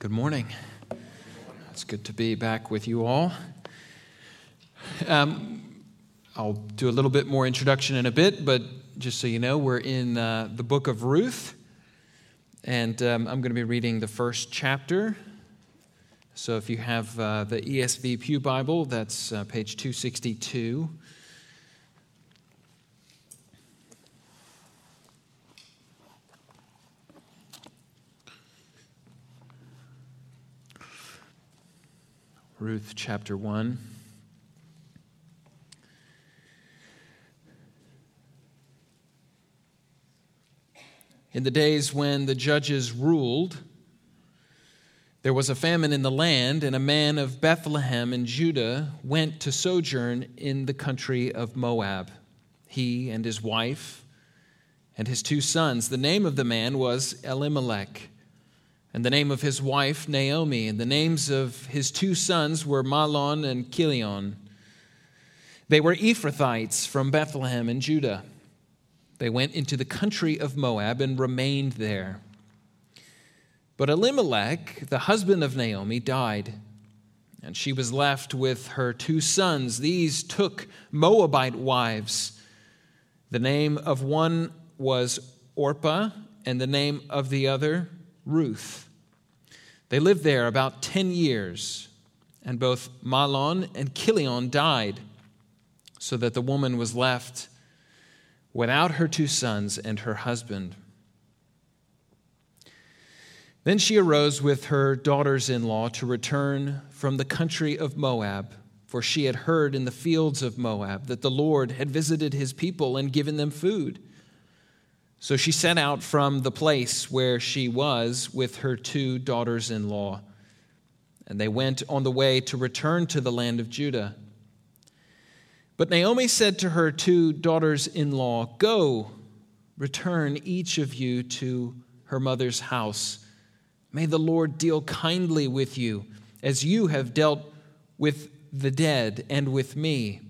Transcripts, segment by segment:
Good morning. It's good to be back with you all. Um, I'll do a little bit more introduction in a bit, but just so you know, we're in uh, the book of Ruth, and um, I'm going to be reading the first chapter. So if you have uh, the ESV Pew Bible, that's uh, page 262. Ruth chapter 1. In the days when the judges ruled, there was a famine in the land, and a man of Bethlehem in Judah went to sojourn in the country of Moab, he and his wife and his two sons. The name of the man was Elimelech and the name of his wife Naomi, and the names of his two sons were Mahlon and Chilion. They were Ephrathites from Bethlehem in Judah. They went into the country of Moab and remained there. But Elimelech, the husband of Naomi, died, and she was left with her two sons. These took Moabite wives. The name of one was Orpah, and the name of the other Ruth. They lived there about 10 years, and both Mahlon and Chilion died, so that the woman was left without her two sons and her husband. Then she arose with her daughters in law to return from the country of Moab, for she had heard in the fields of Moab that the Lord had visited his people and given them food. So she set out from the place where she was with her two daughters in law, and they went on the way to return to the land of Judah. But Naomi said to her two daughters in law, Go, return each of you to her mother's house. May the Lord deal kindly with you, as you have dealt with the dead and with me.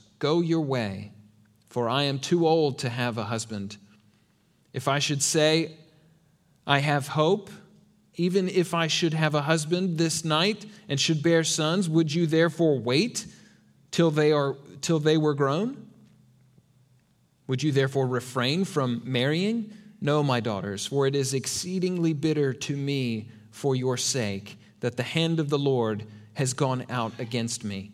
Go your way, for I am too old to have a husband. If I should say, I have hope, even if I should have a husband this night and should bear sons, would you therefore wait till they, are, till they were grown? Would you therefore refrain from marrying? No, my daughters, for it is exceedingly bitter to me for your sake that the hand of the Lord has gone out against me.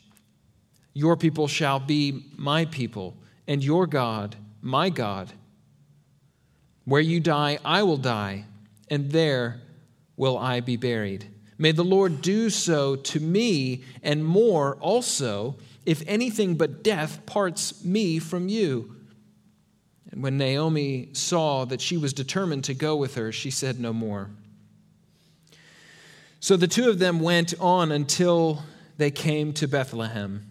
Your people shall be my people, and your God, my God. Where you die, I will die, and there will I be buried. May the Lord do so to me, and more also, if anything but death parts me from you. And when Naomi saw that she was determined to go with her, she said no more. So the two of them went on until they came to Bethlehem.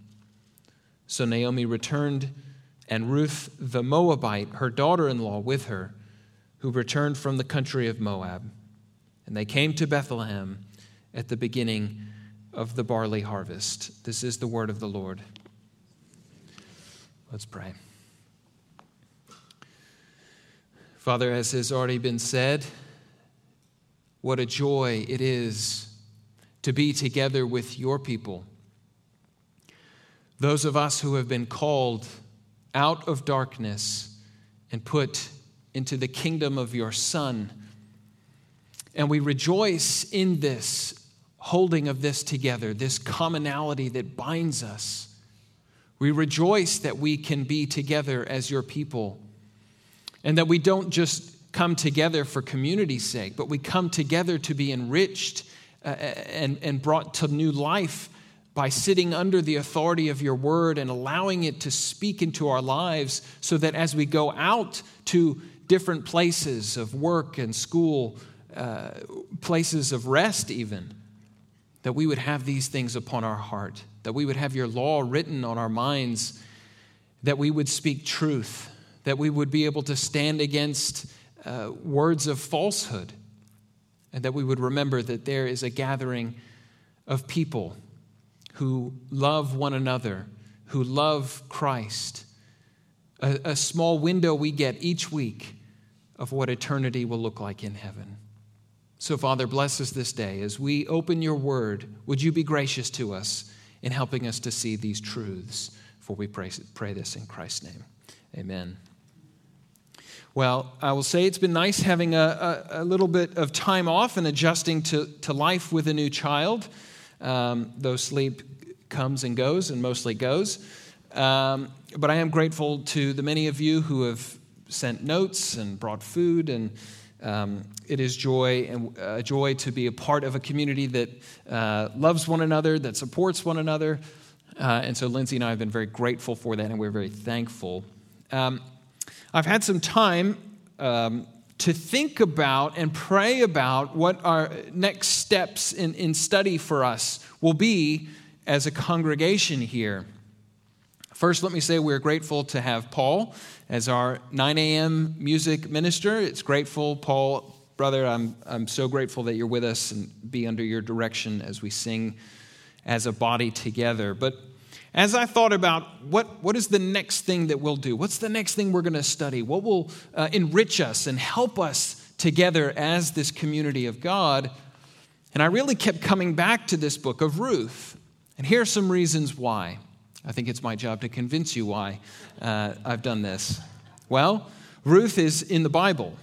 So Naomi returned, and Ruth the Moabite, her daughter in law, with her, who returned from the country of Moab. And they came to Bethlehem at the beginning of the barley harvest. This is the word of the Lord. Let's pray. Father, as has already been said, what a joy it is to be together with your people. Those of us who have been called out of darkness and put into the kingdom of your Son. And we rejoice in this holding of this together, this commonality that binds us. We rejoice that we can be together as your people and that we don't just come together for community's sake, but we come together to be enriched uh, and, and brought to new life by sitting under the authority of your word and allowing it to speak into our lives so that as we go out to different places of work and school, uh, places of rest, even, that we would have these things upon our heart, that we would have your law written on our minds, that we would speak truth, that we would be able to stand against uh, words of falsehood, and that we would remember that there is a gathering of people who love one another, who love Christ. A, a, small window we get each week of what eternity will look like in heaven. So, Father, bless us this day. As we open your word, would you be gracious to us in helping us to see these truths? For we pray, pray this in Christ's name. Amen. Well, I will say it's been nice having a, a, a little bit of time off and adjusting to, to life with a new child, um, though sleep comes and goes and mostly goes. Um, but I am grateful to the many of you who have sent notes and brought food and um, it is joy and a uh, joy to be a part of a community that uh, loves one another, that supports one another. Uh, and so Lindsay and I have been very grateful for that, and we're very thankful. Um, I've had some time um, to think about and pray about what our next steps in, in study for us will be as a congregation here. First, let me say we're grateful to have Paul as our 9 a.m. music minister. It's grateful, Paul, brother, I'm, I'm so grateful that you're with us and be under your direction as we sing as a body together. But as I thought about what, what is the next thing that we'll do, what's the next thing we're going to study, what will uh, enrich us and help us together as this community of God, and I really kept coming back to this book of Ruth. And here are some reasons why. I think it's my job to convince you why uh, I've done this. Well, Ruth is in the Bible.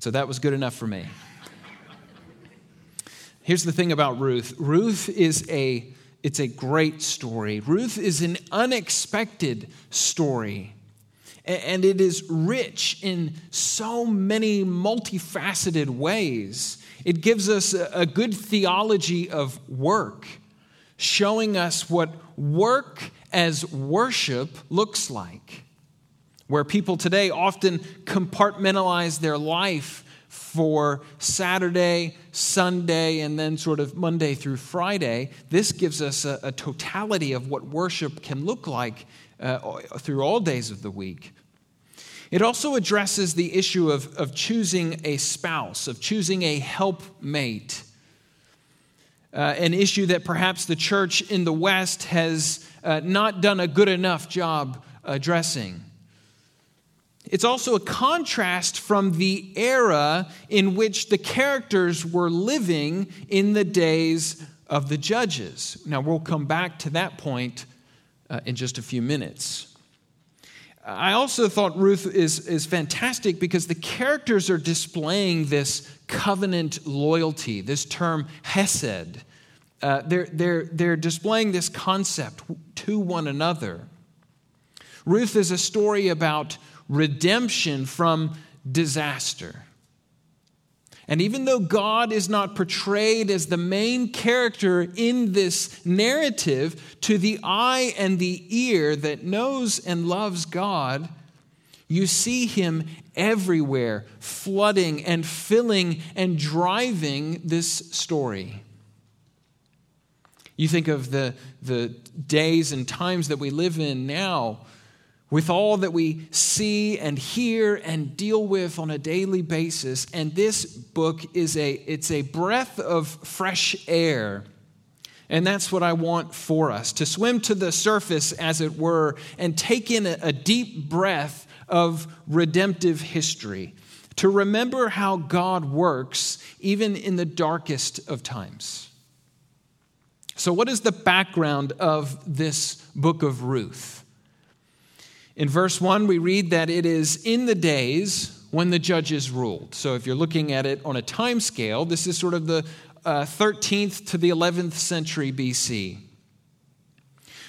So that was good enough for me. Here's the thing about Ruth Ruth is a it's a great story. Ruth is an unexpected story. And it is rich in so many multifaceted ways. It gives us a good theology of work showing us what work as worship looks like. Where people today often compartmentalize their life for Saturday, Sunday, and then sort of Monday through Friday, this gives us a, a totality of what worship can look like uh, through all days of the week. It also addresses the issue of, of choosing a spouse, of choosing a helpmate uh, an issue that perhaps the church in the West has uh, not done a good enough job addressing. It's also a contrast from the era in which the characters were living in the days of the judges. Now, we'll come back to that point uh, in just a few minutes. I also thought Ruth is, is fantastic because the characters are displaying this covenant loyalty, this term hesed. Uh, they're, they're, they're displaying this concept to one another. Ruth is a story about redemption from disaster. And even though God is not portrayed as the main character in this narrative, to the eye and the ear that knows and loves God, you see him everywhere, flooding and filling and driving this story. You think of the, the days and times that we live in now with all that we see and hear and deal with on a daily basis and this book is a it's a breath of fresh air and that's what I want for us to swim to the surface, as it were, and take in a, deep breath of redemptive history, to remember how God works even in the darkest of times. So, what is the background of this book of Ruth? In verse 1, we read that it is in the days when the judges ruled. So, if you're looking at it on a time scale, this is sort of the uh, 13th to the 11th century BC.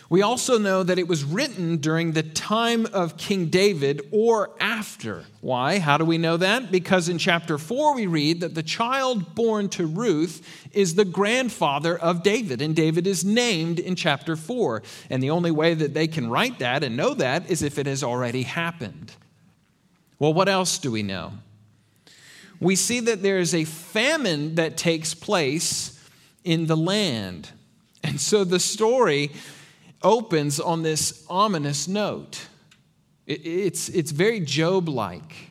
We also know that it was written during the time of King David or after. Why? How do we know that? Because in chapter 4 we read that the child born to Ruth is the grandfather of David, and David is named in chapter 4. And the only way that they can write that and know that is if it has already happened. Well, what else do we know? We see that there is a famine that takes place in the land. And so the story opens on this ominous note. It's, it's very Job like.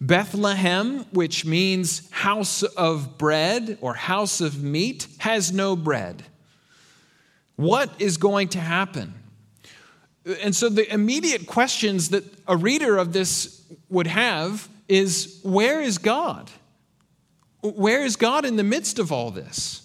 Bethlehem, which means house of bread or house of meat, has no bread. What is going to happen? And so the immediate questions that a reader of this would have is where is God? Where is God in the midst of all this?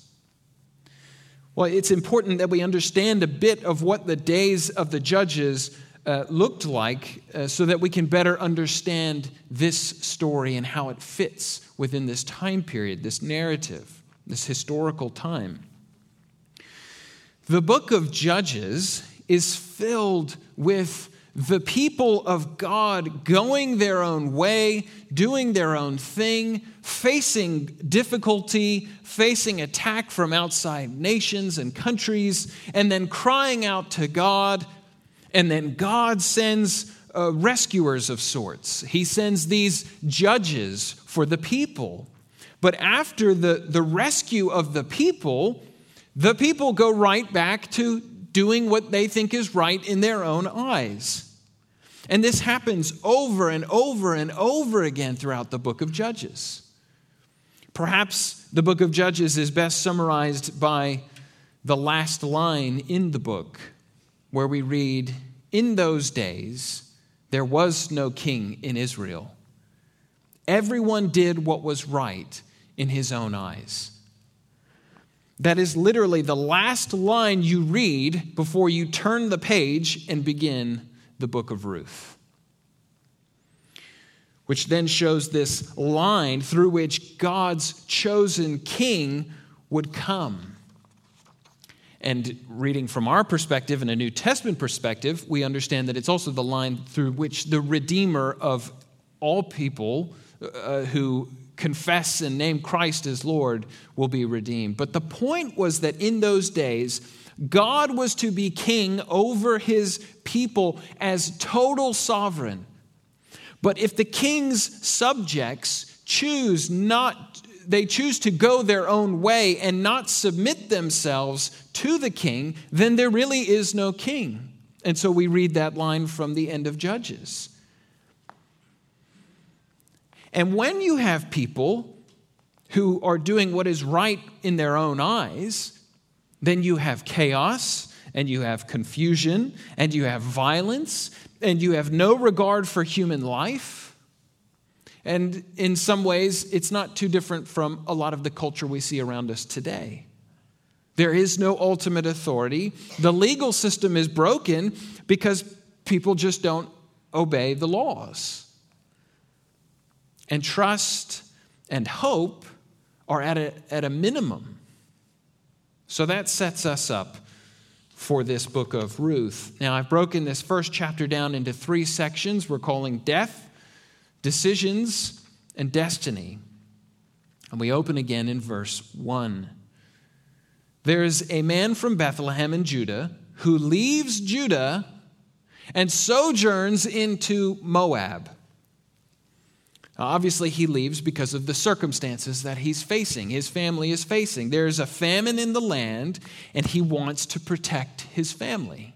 Well, it's important that we understand a bit of what the days of the judges uh, looked like uh, so that we can better understand this story and how it fits within this time period, this narrative, this historical time. The book of Judges is filled with the people of God going their own way, doing their own thing, facing difficulty, facing attack from outside nations and countries, and then crying out to God. And then God sends uh, rescuers of sorts. He sends these judges for the people. But after the, the rescue of the people, the people go right back to doing what they think is right in their own eyes. And this happens over and over and over again throughout the book of Judges. Perhaps the book of Judges is best summarized by the last line in the book, where we read, In those days, there was no king in Israel. Everyone did what was right in his own eyes. That is literally the last line you read before you turn the page and begin the book of Ruth. Which then shows this line through which God's chosen king would come. And reading from our perspective and a New Testament perspective, we understand that it's also the line through which the Redeemer of all people uh, who confess and name Christ as Lord will be redeemed. But the point was that in those days, God was to be king over his people as total sovereign. But if the king's subjects choose not they choose to go their own way and not submit themselves to the king, then there really is no king. And so we read that line from the end of Judges. And when you have people who are doing what is right in their own eyes, then you have chaos and you have confusion and you have violence and you have no regard for human life. And in some ways, it's not too different from a lot of the culture we see around us today. There is no ultimate authority. The legal system is broken because people just don't obey the laws. And trust and hope are at a, at a minimum. So that sets us up for this book of Ruth. Now, I've broken this first chapter down into three sections we're calling death, decisions, and destiny. And we open again in verse 1. There's a man from Bethlehem in Judah who leaves Judah and sojourns into Moab Obviously, he leaves because of the circumstances that he's facing, his family is facing. There's a famine in the land, and he wants to protect his family.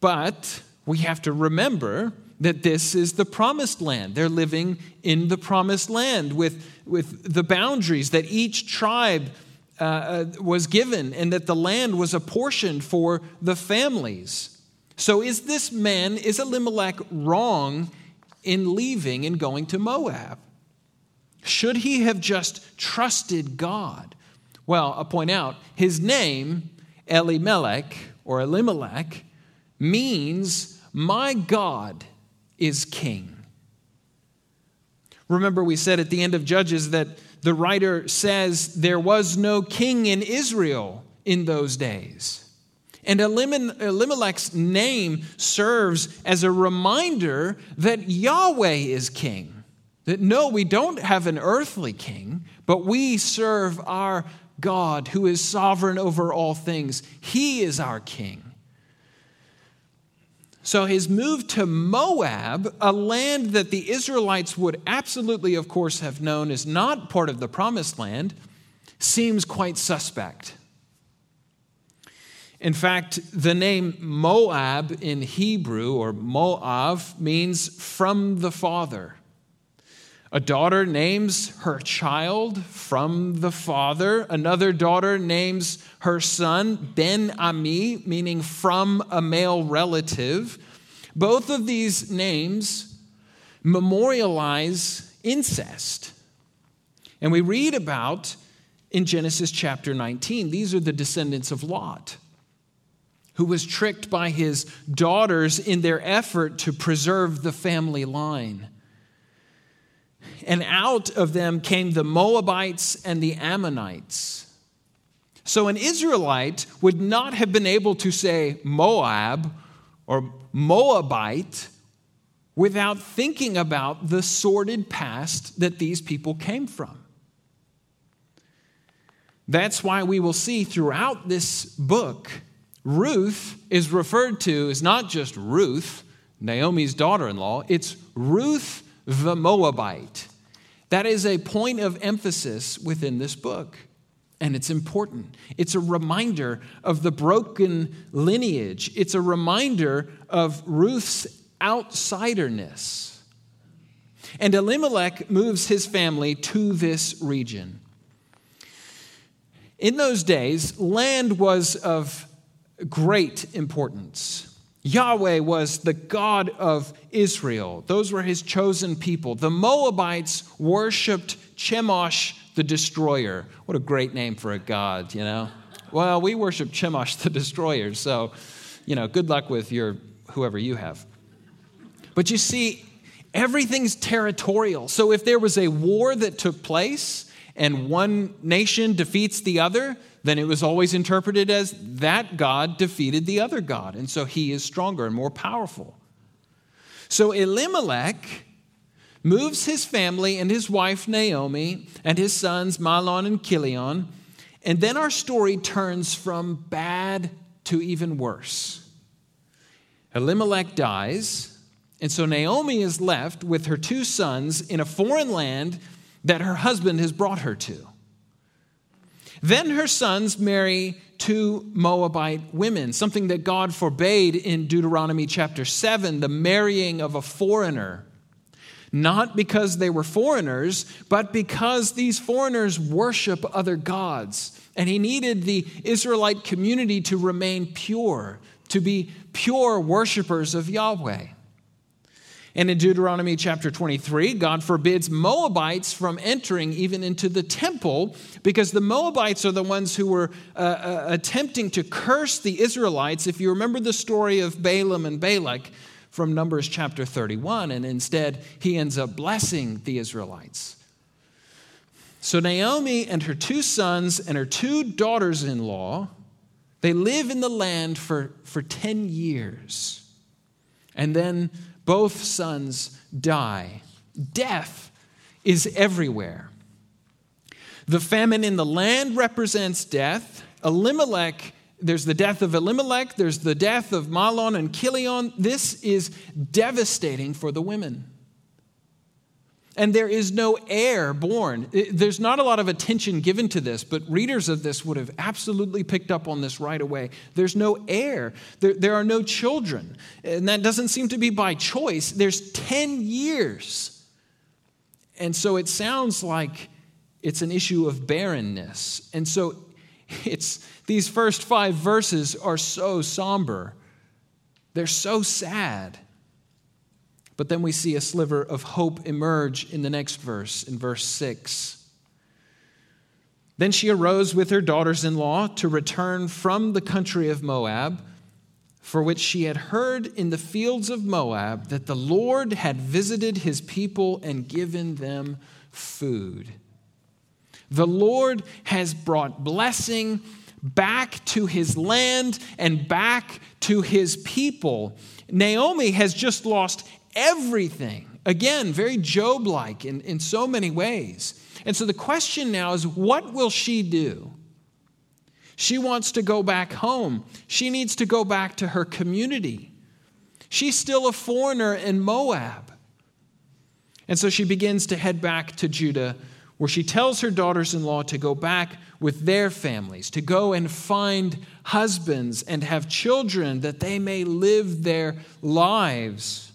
But we have to remember that this is the promised land. They're living in the promised land with, with the boundaries that each tribe uh, uh, was given and that the land was apportioned for the families. So, is this man, is Elimelech wrong in leaving and going to Moab? Should he have just trusted God? Well, I'll point out his name, Elimelech or Elimelech, means my God is king. Remember, we said at the end of Judges that the writer says there was no king in Israel in those days. And Elimelech's name serves as a reminder that Yahweh is king. That no, we don't have an earthly king, but we serve our God who is sovereign over all things. He is our king. So his move to Moab, a land that the Israelites would absolutely, of course, have known is not part of the promised land, seems quite suspect. In fact, the name Moab in Hebrew, or Moav, means from the father. A daughter names her child from the father. Another daughter names her son Ben Ami, meaning from a male relative. Both of these names memorialize incest. And we read about in Genesis chapter 19, these are the descendants of Lot, who was tricked by his daughters in their effort to preserve the family line and out of them came the Moabites and the Ammonites. So an Israelite would not have been able to say Moab or Moabite without thinking about the sordid past that these people came from. That's why we will see throughout this book, Ruth is referred to as not just Ruth, Naomi's daughter in law, it's Ruth the Moabite. That is a point of emphasis within this book. And it's important. It's a reminder of the broken lineage. It's a reminder of Ruth's outsiderness. And Elimelech moves his family to this region. In those days, land was of great importance. Yahweh was the God of Israel. Those were his chosen people. The Moabites worshiped Chemosh the destroyer. What a great name for a god, you know? Well, we worship Chemosh the destroyer, so, you know, good luck with your whoever you have. But you see, everything's territorial. So if there was a war that took place and one nation defeats the other, then it was always interpreted as that God defeated the other God. And so he is stronger and more powerful. So Elimelech moves his family and his wife Naomi and his sons Mahlon and Chilion. And then our story turns from bad to even worse. Elimelech dies, and so Naomi is left with her two sons in a foreign land that her husband has brought her to. Then her sons marry two Moabite women, something that God forbade in Deuteronomy chapter 7, the marrying of a foreigner. Not because they were foreigners, but because these foreigners worship other gods. And he needed the Israelite community to remain pure, to be pure worshipers of Yahweh. And in Deuteronomy chapter 23, God forbids Moabites from entering even into the temple because the Moabites are the ones who were uh, uh, attempting to curse the Israelites. If you remember the story of Balaam and Balak from Numbers chapter 31, and instead he ends up blessing the Israelites. So Naomi and her two sons and her two daughters in law, they live in the land for, for 10 years. And then both sons die. Death is everywhere. The famine in the land represents death. Elimelech, there's the death of Elimelech, there's the death of Mahlon and Chilion. This is devastating for the women. And there is no heir born. There's not a lot of attention given to this, but readers of this would have absolutely picked up on this right away. There's no heir, there, there are no children. And that doesn't seem to be by choice. There's 10 years. And so it sounds like it's an issue of barrenness. And so it's these first five verses are so somber. They're so sad. But then we see a sliver of hope emerge in the next verse, in verse 6. Then she arose with her daughters in law to return from the country of Moab, for which she had heard in the fields of Moab that the Lord had visited his people and given them food. The Lord has brought blessing back to his land and back to his people. Naomi has just lost everything. Again, very Job like in, in so many ways. And so the question now is what will she do? She wants to go back home. She needs to go back to her community. She's still a foreigner in Moab. And so she begins to head back to Judah, where she tells her daughters in law to go back with their families, to go and find husbands and have children that they may live their lives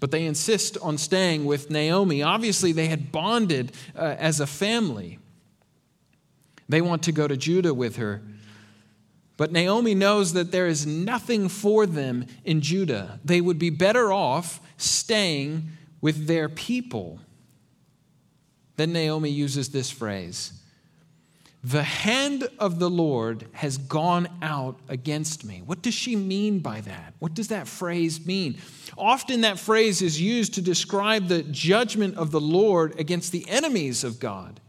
but they insist on staying with Naomi. Obviously, they had bonded uh, as a family. They want to go to Judah with her. But Naomi knows that there is nothing for them in Judah. They would be better off staying with their people. Then Naomi uses this phrase the hand of the Lord has gone out against me. What does she mean by that? What does that phrase mean? Often that phrase is used to describe the judgment of the Lord against the enemies of God.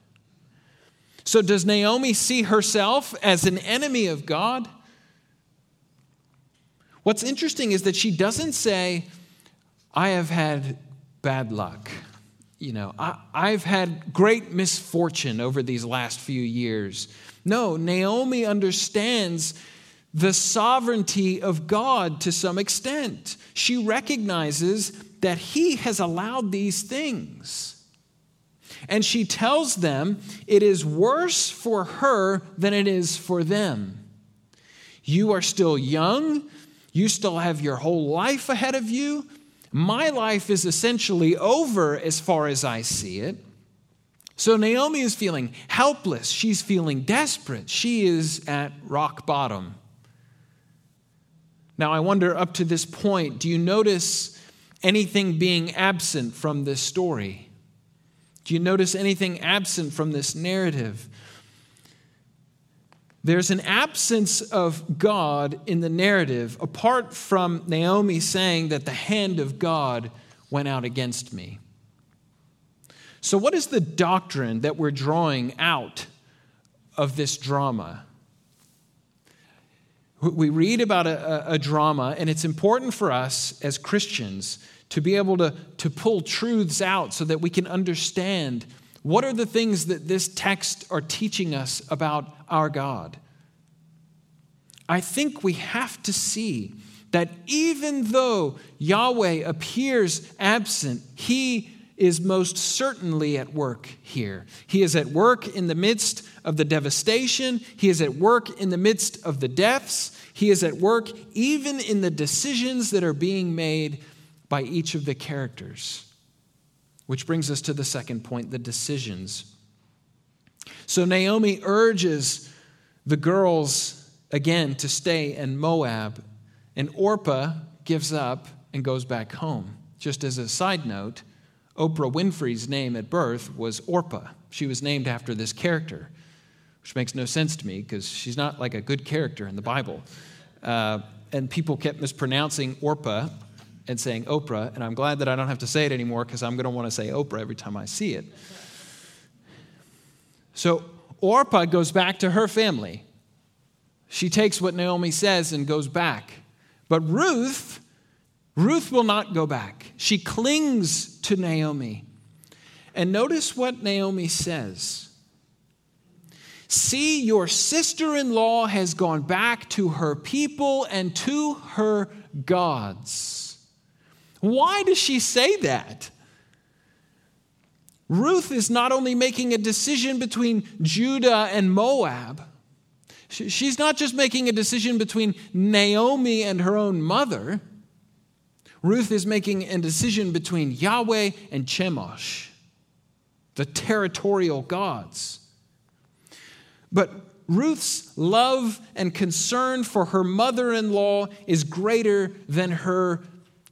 So, does Naomi see herself as an enemy of God? What's interesting is that she doesn't say, I have had bad luck you know, I, have had great misfortune over these last few years. No, Naomi understands the sovereignty of God to some extent. She recognizes that He has allowed these things. And she tells them it is worse for her than it is for them. You are still young, you still have your whole life ahead of you. My life is essentially over as far as I see it. So Naomi is feeling helpless. She's feeling desperate. She is at rock bottom. Now, I wonder up to this point, do you notice anything being absent from this story? Do you notice anything absent from this narrative? There's an absence of God in the narrative, apart from Naomi saying that the hand of God went out against me. So, what is the doctrine that we're drawing out of this drama? We read about a, a, drama, and it's important for us as Christians to be able to, to pull truths out so that we can understand what are the things that this text are teaching us about our God? I think we have to see that even though Yahweh appears absent, he is most certainly at work here. He is at work in the midst of the devastation, he is at work in the midst of the deaths, he is at work even in the decisions that are being made by each of the characters. Which brings us to the second point the decisions. So Naomi urges the girls again to stay in Moab, and Orpah gives up and goes back home. Just as a side note, Oprah Winfrey's name at birth was Orpah. She was named after this character, which makes no sense to me because she's not like a good character in the Bible. Uh, and people kept mispronouncing Orpah and saying Oprah, and I'm glad that I don't have to say it anymore because I'm going to want to say Oprah every time I see it. So Orpah goes back to her family. She takes what Naomi says and goes back. But Ruth, Ruth will not go back. She clings to Naomi. And notice what Naomi says. See, your sister in law has gone back to her people and to her gods. Why does she say that? Ruth is not only making a decision between Judah and Moab, she's not just making a decision between Naomi and her own mother. Ruth is making a decision between Yahweh and Chemosh, the territorial gods. But Ruth's love and concern for her mother in law is greater than her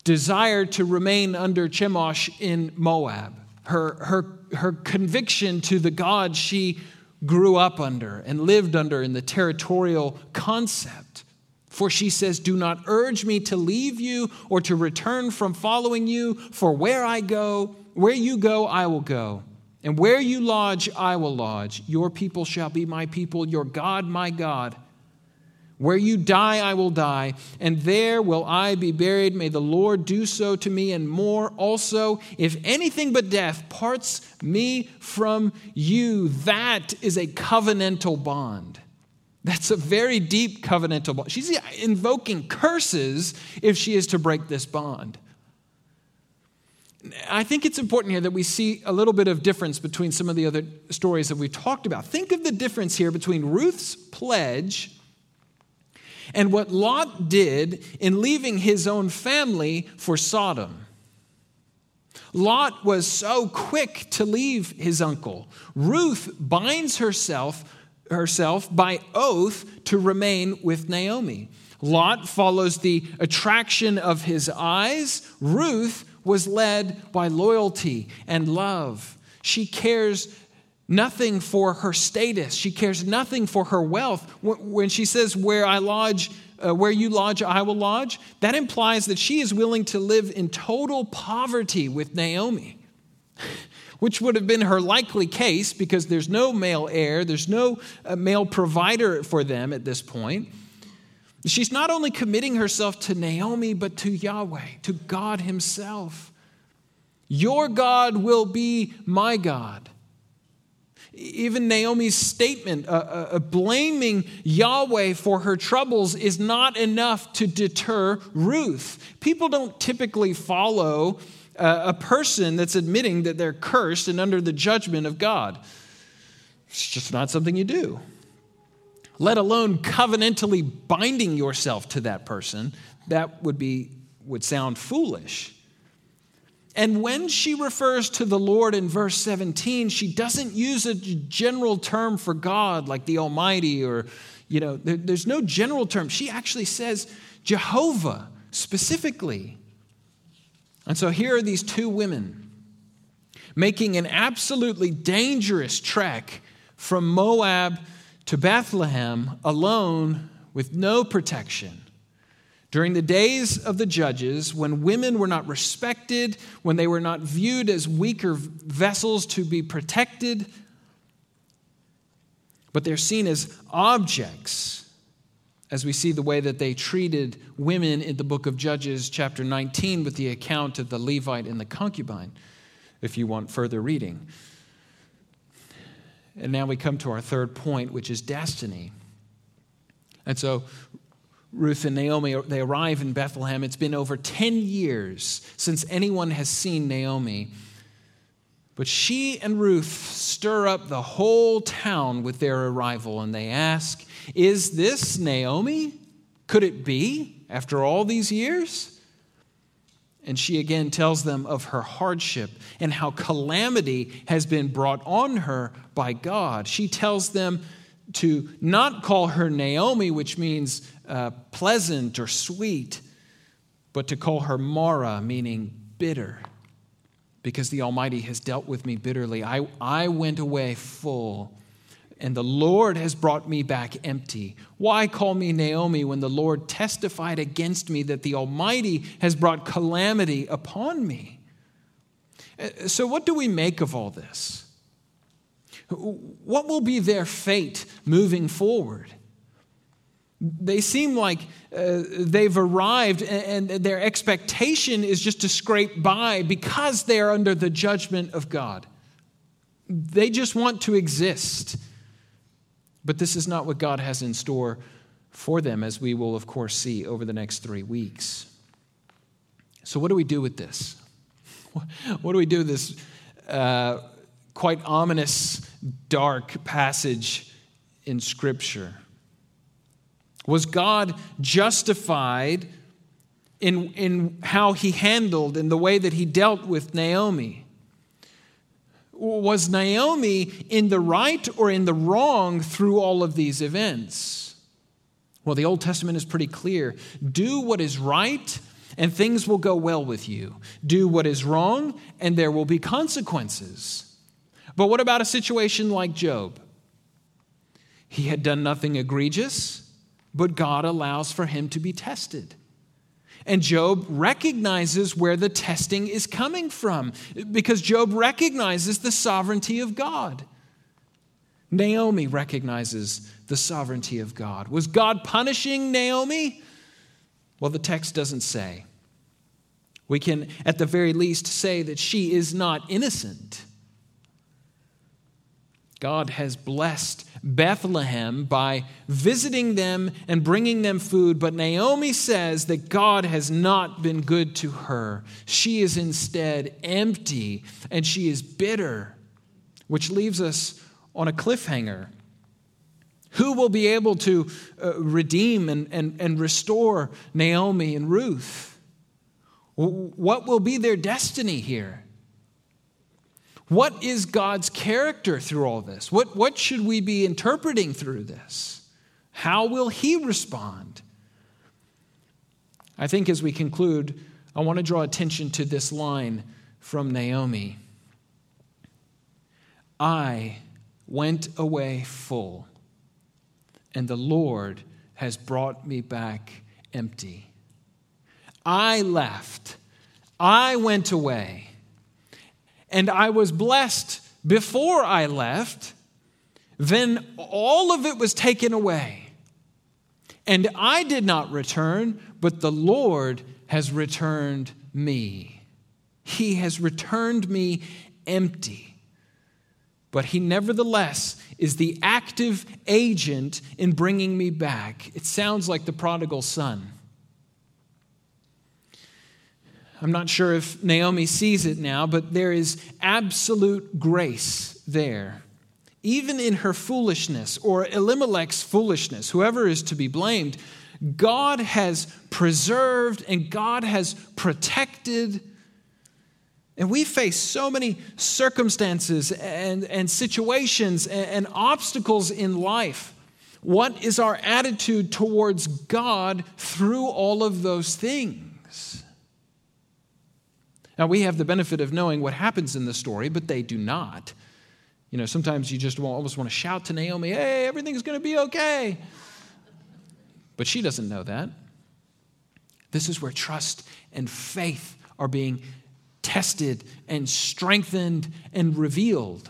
desire to remain under Chemosh in Moab. Her, her, her conviction to the God she grew up under and lived under in the territorial concept. For she says, Do not urge me to leave you or to return from following you, for where I go, where you go, I will go. And where you lodge, I will lodge. Your people shall be my people, your God, my God. Where you die, I will die, and there will I be buried. May the Lord do so to me and more also. If anything but death parts me from you, that is a covenantal bond. That's a very deep covenantal bond. She's invoking curses if she is to break this bond. I think it's important here that we see a little bit of difference between some of the other stories that we've talked about. Think of the difference here between Ruth's pledge and what Lot did in leaving his own family for Sodom. Lot was so quick to leave his uncle. Ruth binds herself, herself by oath to remain with Naomi. Lot follows the attraction of his eyes. Ruth was led by loyalty and love. She cares nothing for her status. She cares nothing for her wealth. When she says, Where I lodge, uh, where you lodge, I will lodge, that implies that she is willing to live in total poverty with Naomi, which would have been her likely case because there's no male heir, there's no uh, male provider for them at this point. She's not only committing herself to Naomi, but to Yahweh, to God Himself. Your God will be my God. Even Naomi's statement, uh, uh, uh, blaming Yahweh for her troubles, is not enough to deter Ruth. People don't typically follow uh, a person that's admitting that they're cursed and under the judgment of God. It's just not something you do let alone covenantally binding yourself to that person, that would be would sound foolish. And when she refers to the Lord in verse 17, she doesn't use a general term for God like the Almighty or, you know, there, there's no general term. She actually says Jehovah specifically. And so here are these two women making an absolutely dangerous trek from Moab to Bethlehem alone with no protection. During the days of the judges, when women were not respected, when they were not viewed as weaker vessels to be protected, but they're seen as objects, as we see the way that they treated women in the book of Judges, chapter 19, with the account of the Levite and the concubine, if you want further reading. And now we come to our third point, which is destiny. And so Ruth and Naomi, they arrive in Bethlehem. It's been over 10 years since anyone has seen Naomi. But she and Ruth stir up the whole town with their arrival, and they ask, Is this Naomi? Could it be after all these years? And she again tells them of her hardship and how calamity has been brought on her by God. She tells them to not call her Naomi, which means uh, pleasant or sweet, but to call her Mara, meaning bitter, because the Almighty has dealt with me bitterly. I, I went away full and the Lord has brought me back empty. Why call me Naomi when the Lord testified against me that the Almighty has brought calamity upon me? Uh, so, what do we make of all this? What will be their fate moving forward? They seem like uh, they've arrived, and their expectation is just to scrape by because they are under the judgment of God. They just want to exist. But this is not what God has in store for them, as we will, of course, see over the next three weeks. So, what do we do with this? What do we do with this uh, quite ominous, dark passage in Scripture. Was God justified in, in how he handled, in the way that he dealt with Naomi? Was Naomi in the right or in the wrong through all of these events? Well, the Old Testament is pretty clear. Do what is right, and things will go well with you. Do what is wrong, and there will be consequences. But what about a situation like Job? He had done nothing egregious, but God allows for him to be tested. And Job recognizes where the testing is coming from because Job recognizes the sovereignty of God. Naomi recognizes the sovereignty of God. Was God punishing Naomi? Well, the text doesn't say. We can, at the very least, say that she is not innocent. God has blessed Bethlehem by visiting them and bringing them food, but Naomi says that God has not been good to her. She is instead empty and she is bitter, which leaves us on a cliffhanger. Who will be able to uh, redeem and, and, and restore Naomi and Ruth? What will be their destiny here? What is God's character through all this? What, what should we be interpreting through this? How will He respond? I think as we conclude, I want to draw attention to this line from Naomi I went away full, and the Lord has brought me back empty. I left, I went away and I was blessed before I left, then all of it was taken away. And I did not return, but the Lord has returned me. He has returned me empty. But He nevertheless is the active agent in bringing me back. It sounds like the prodigal son. I'm not sure if Naomi sees it now, but there is absolute grace there. Even in her foolishness or Elimelech's foolishness, whoever is to be blamed, God has preserved and God has protected. And we face so many circumstances and, and situations and, and obstacles in life. What is our attitude towards God through all of those things? Now, we have the benefit of knowing what happens in the story, but they do not. You know, sometimes you just almost want to shout to Naomi, hey, everything's going to be okay. But she doesn't know that. This is where trust and faith are being tested and strengthened and revealed.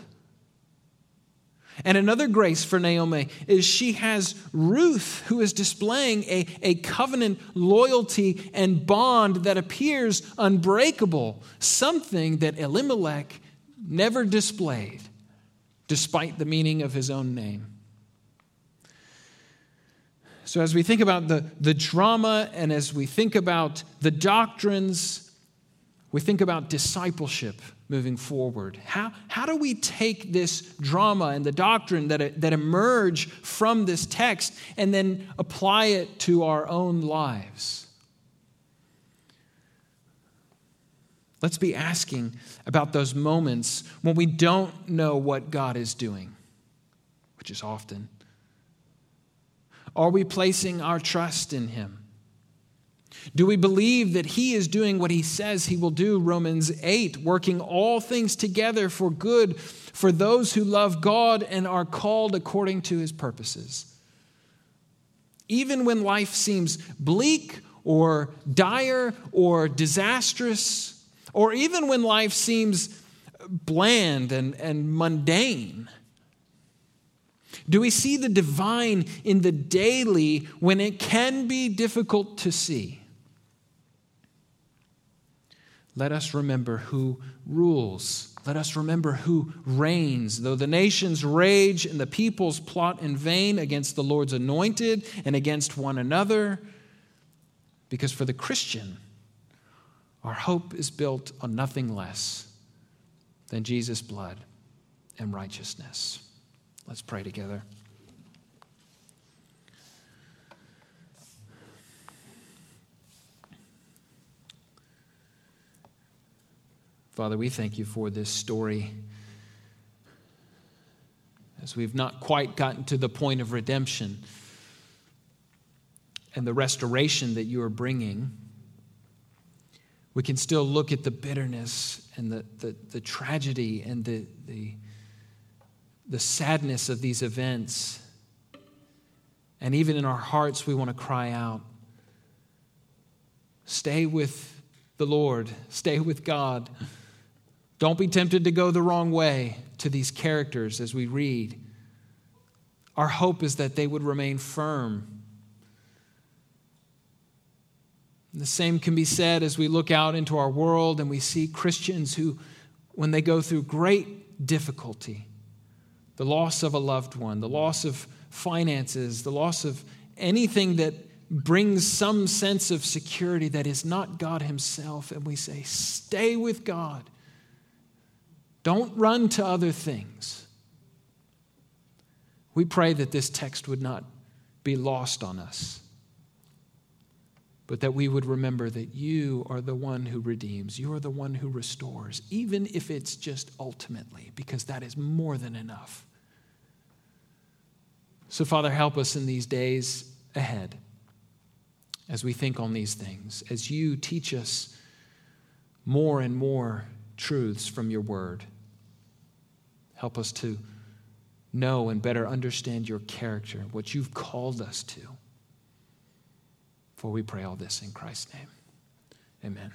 And another grace for Naomi is she has Ruth, who is displaying a, a covenant loyalty and bond that appears unbreakable, something that Elimelech never displayed, despite the meaning of his own name. So, as we think about the, the drama and as we think about the doctrines, we think about discipleship moving forward? How, how do we take this drama and the doctrine that, that emerge from this text and then apply it to our own lives? Let's be asking about those moments when we don't know what God is doing, which is often. Are we placing our trust in Him? Do we believe that He is doing what He says He will do? Romans 8, working all things together for good for those who love God and are called according to His purposes. Even when life seems bleak or dire or disastrous, or even when life seems bland and, and mundane, do we see the divine in the daily when it can be difficult to see? Let us remember who rules. Let us remember who reigns. Though the nations rage and the peoples plot in vain against the Lord's anointed and against one another, because for the Christian, our hope is built on nothing less than Jesus' blood and righteousness. Let's pray together. Father, we thank you for this story. As we've not quite gotten to the point of redemption and the restoration that you are bringing, we can still look at the bitterness and the, the, the tragedy and the, the, the sadness of these events. And even in our hearts, we want to cry out stay with the Lord, stay with God. Don't be tempted to go the wrong way to these characters as we read. Our hope is that they would remain firm. And the same can be said as we look out into our world and we see Christians who, when they go through great difficulty, the loss of a loved one, the loss of finances, the loss of anything that brings some sense of security that is not God Himself, and we say, Stay with God. Don't run to other things. We pray that this text would not be lost on us, but that we would remember that you are the one who redeems, you are the one who restores, even if it's just ultimately, because that is more than enough. So, Father, help us in these days ahead as we think on these things, as you teach us more and more truths from your word. Help us to know and better understand your character, what you've called us to. For we pray all this in Christ's name. Amen.